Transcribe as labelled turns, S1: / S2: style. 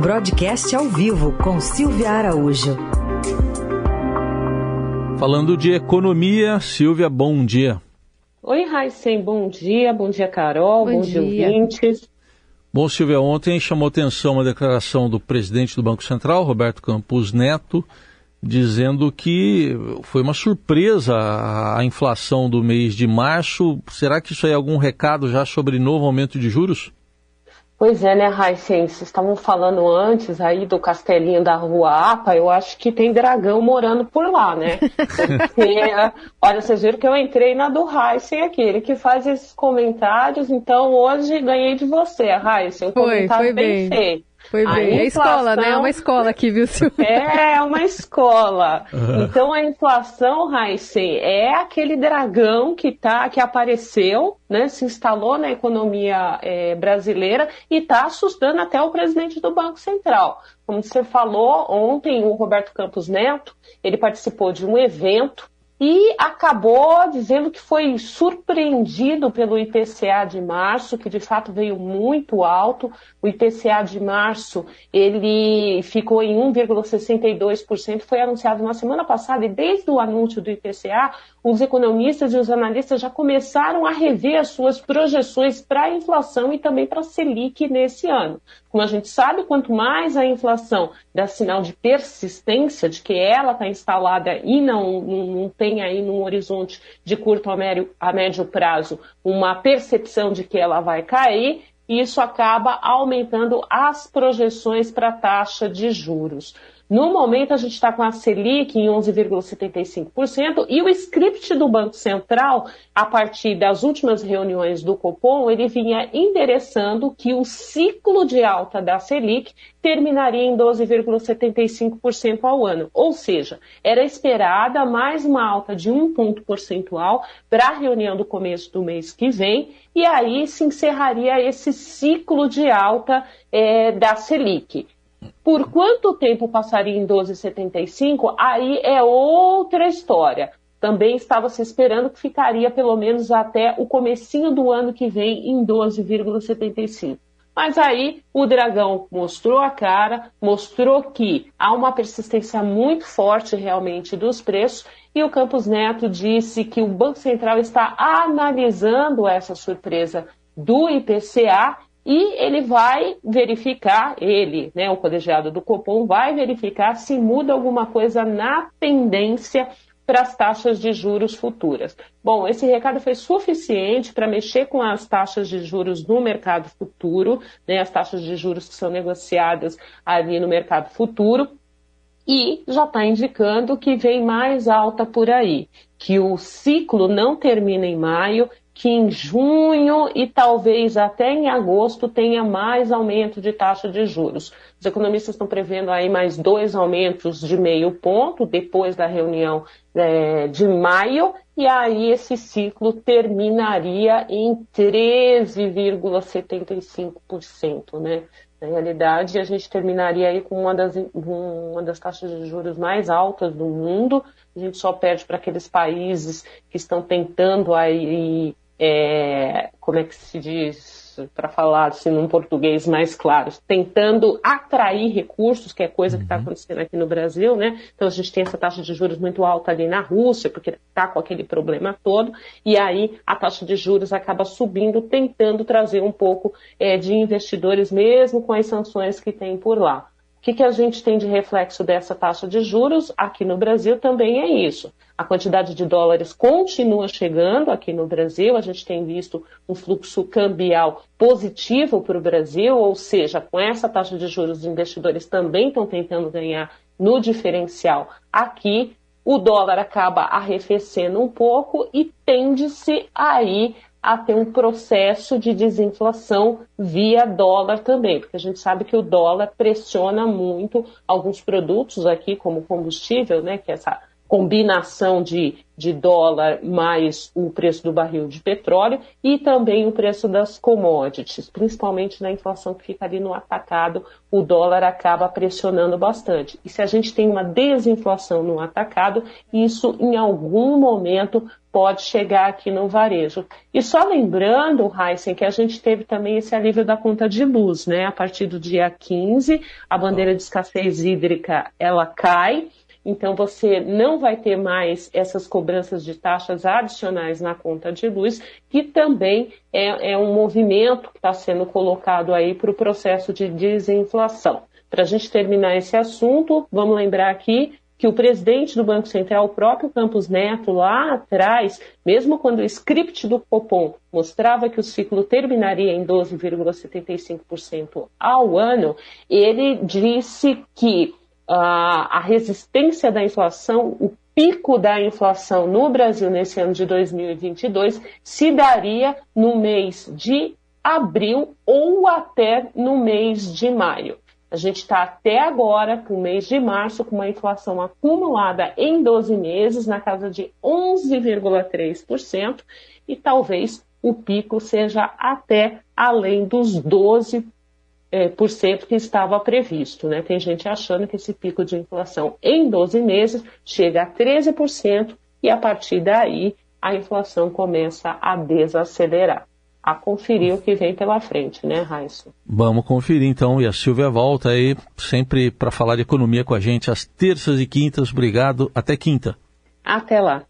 S1: Broadcast ao vivo com Silvia Araújo.
S2: Falando de economia, Silvia, bom dia.
S3: Oi, Raíssen, bom dia. Bom dia, Carol. Bom, bom dia, ouvintes.
S2: Bom, Silvia, ontem chamou atenção uma declaração do presidente do Banco Central, Roberto Campos Neto, dizendo que foi uma surpresa a inflação do mês de março. Será que isso aí é algum recado já sobre novo aumento de juros?
S3: Pois é, né, Raíssen? Vocês estavam falando antes aí do castelinho da Rua APA, eu acho que tem dragão morando por lá, né? Porque, olha, vocês viram que eu entrei na do Raíssen aqui, ele que faz esses comentários, então hoje ganhei de você, Raíssen, um foi, comentário
S4: foi
S3: bem, bem feito.
S4: Foi bem. É escola, né? É uma escola aqui, viu, Silvia?
S3: É, é uma escola. Uhum. Então a inflação, Raíssen, é aquele dragão que tá, que apareceu, né? Se instalou na economia é, brasileira e está assustando até o presidente do Banco Central. Como você falou, ontem o Roberto Campos Neto, ele participou de um evento e acabou dizendo que foi surpreendido pelo IPCA de março, que de fato veio muito alto. O IPCA de março ele ficou em 1,62%, foi anunciado na semana passada e desde o anúncio do IPCA, os economistas e os analistas já começaram a rever as suas projeções para a inflação e também para a Selic nesse ano. Como a gente sabe, quanto mais a inflação dá sinal de persistência, de que ela está instalada e não, não, tem aí num horizonte de curto a médio, a médio prazo uma percepção de que ela vai cair, isso acaba aumentando as projeções para a taxa de juros. No momento, a gente está com a Selic em 11,75% e o script do Banco Central, a partir das últimas reuniões do Copom, ele vinha endereçando que o ciclo de alta da Selic terminaria em 12,75% ao ano. Ou seja, era esperada mais uma alta de um ponto percentual para a reunião do começo do mês que vem, e aí se encerraria esse ciclo de alta é, da Selic. Por quanto tempo passaria em 12,75? Aí é outra história. Também estava se esperando que ficaria pelo menos até o comecinho do ano que vem em 12,75. Mas aí o dragão mostrou a cara, mostrou que há uma persistência muito forte realmente dos preços e o Campos Neto disse que o Banco Central está analisando essa surpresa do IPCA e ele vai verificar, ele, né, o colegiado do Copom, vai verificar se muda alguma coisa na tendência para as taxas de juros futuras. Bom, esse recado foi suficiente para mexer com as taxas de juros no mercado futuro, né, as taxas de juros que são negociadas ali no mercado futuro, e já está indicando que vem mais alta por aí, que o ciclo não termina em maio que em junho e talvez até em agosto tenha mais aumento de taxa de juros. Os economistas estão prevendo aí mais dois aumentos de meio ponto depois da reunião é, de maio, e aí esse ciclo terminaria em 13,75%, né? Na realidade, a gente terminaria aí com uma das, uma das taxas de juros mais altas do mundo. A gente só perde para aqueles países que estão tentando aí é, como é que se diz, para falar assim num português mais claro, tentando atrair recursos, que é coisa que está uhum. acontecendo aqui no Brasil, né? Então a gente tem essa taxa de juros muito alta ali na Rússia, porque está com aquele problema todo, e aí a taxa de juros acaba subindo, tentando trazer um pouco é, de investidores, mesmo com as sanções que tem por lá que, que a gente tem de reflexo dessa taxa de juros aqui no Brasil também é isso. A quantidade de dólares continua chegando aqui no Brasil, a gente tem visto um fluxo cambial positivo para o Brasil, ou seja, com essa taxa de juros, os investidores também estão tentando ganhar no diferencial aqui. O dólar acaba arrefecendo um pouco e tende-se aí a ter um processo de desinflação via dólar também, porque a gente sabe que o dólar pressiona muito alguns produtos aqui, como combustível, né, que é essa combinação de, de dólar mais o preço do barril de petróleo e também o preço das commodities, principalmente na inflação que fica ali no atacado, o dólar acaba pressionando bastante. E se a gente tem uma desinflação no atacado, isso em algum momento pode chegar aqui no varejo. E só lembrando, Heisen, que a gente teve também esse alívio da conta de luz, né? A partir do dia 15, a bandeira de escassez hídrica ela cai então você não vai ter mais essas cobranças de taxas adicionais na conta de luz, que também é, é um movimento que está sendo colocado aí para o processo de desinflação. Para a gente terminar esse assunto, vamos lembrar aqui que o presidente do Banco Central, o próprio Campos Neto, lá atrás, mesmo quando o script do Copom mostrava que o ciclo terminaria em 12,75% ao ano, ele disse que a, a resistência da inflação, o pico da inflação no Brasil nesse ano de 2022 se daria no mês de abril ou até no mês de maio. A gente está até agora, para o mês de março, com uma inflação acumulada em 12 meses, na casa de 11,3%, e talvez o pico seja até além dos 12% é, por cento que estava previsto. Né? Tem gente achando que esse pico de inflação em 12 meses chega a 13% e a partir daí a inflação começa a desacelerar. A conferir o que vem pela frente, né, Raíssa?
S2: Vamos conferir então. E a Silvia volta aí sempre para falar de economia com a gente às terças e quintas. Obrigado. Até quinta.
S3: Até lá.